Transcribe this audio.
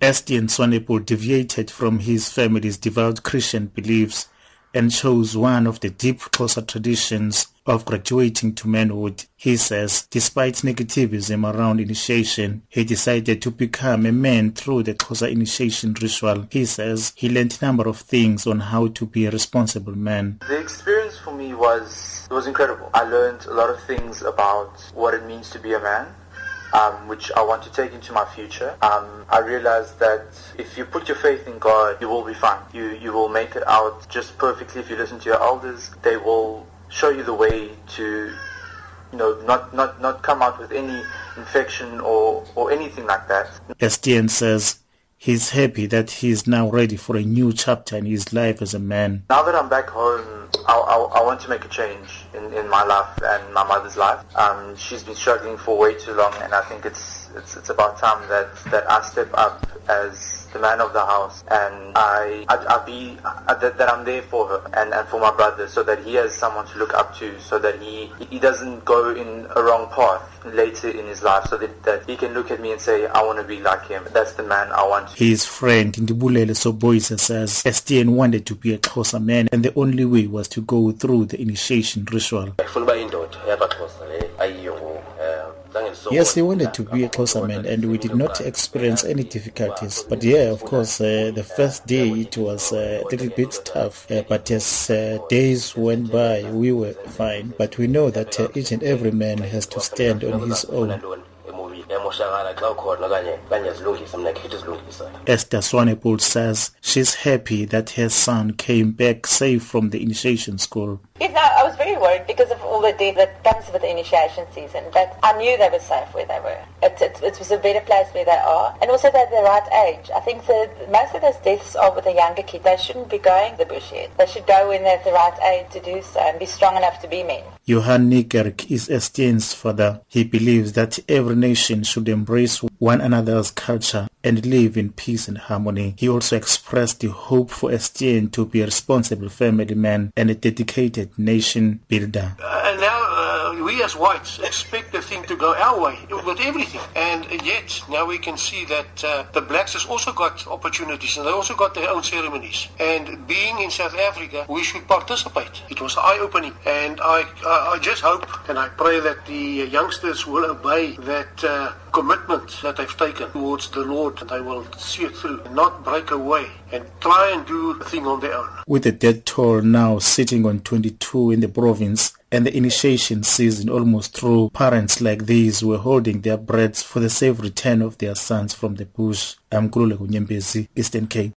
Estienne Swanepoel deviated from his family's devout Christian beliefs and chose one of the deep Xhosa traditions of graduating to manhood. He says despite negativism around initiation, he decided to become a man through the Xhosa initiation ritual. He says he learned a number of things on how to be a responsible man. The experience for me was it was incredible. I learned a lot of things about what it means to be a man um, which I want to take into my future. Um, I realized that if you put your faith in God, you will be fine. You you will make it out just perfectly if you listen to your elders. They will show you the way to you know, not, not, not come out with any infection or, or anything like that. Estienne says he's happy that he is now ready for a new chapter in his life as a man. Now that I'm back home I, I, I, want to make a change in, in my life and my mother's life. Um, she's been struggling for way too long, and I think it's it's it's about time that, that I step up as the man of the house and I I, I be I, that, that I'm there for her and, and for my brother, so that he has someone to look up to, so that he he doesn't go in a wrong path later in his life, so that, that he can look at me and say, I want to be like him. That's the man I want. His friend Ndibulele Soboisa says Estienne wanted to be a Xhosa man, and the only way was to go through the initiation ritual. Yes, he wanted to be a Xhosa man and we did not experience any difficulties. But yeah, of course, uh, the first day it was uh, a little bit tough. Uh, but as uh, days went by, we were fine. But we know that uh, each and every man has to stand on his own. Esther Swanepoel says she's happy that her son came back safe from the initiation school. Yes, no, I was very worried because of all the death that comes with the initiation season, but I knew they were safe where they were. It, it, it was a better place where they are, and also they're the right age. I think that most of those deaths are with a younger kid. They shouldn't be going the bush yet. They should go when they're the right age to do so and be strong enough to be men. Johan Niekerk is Estienne's father. He believes that every nation should embrace one another's culture and live in peace and harmony. He also expressed the hope for Estienne to be a responsible family man and a dedicated nation builder. Uh, now we as whites expect the thing to go our way with everything. And yet now we can see that uh, the blacks has also got opportunities and they also got their own ceremonies. And being in South Africa, we should participate. It was eye-opening. And I, I, I just hope and I pray that the youngsters will obey that uh, commitment that they've taken towards the Lord and they will see it through and not break away and try and do the thing on their own. With the death toll now sitting on 22 in the province and the initiation season almost through, parents like these were holding their breaths for the safe return of their sons from the bush. I'm Kulule Eastern Cape.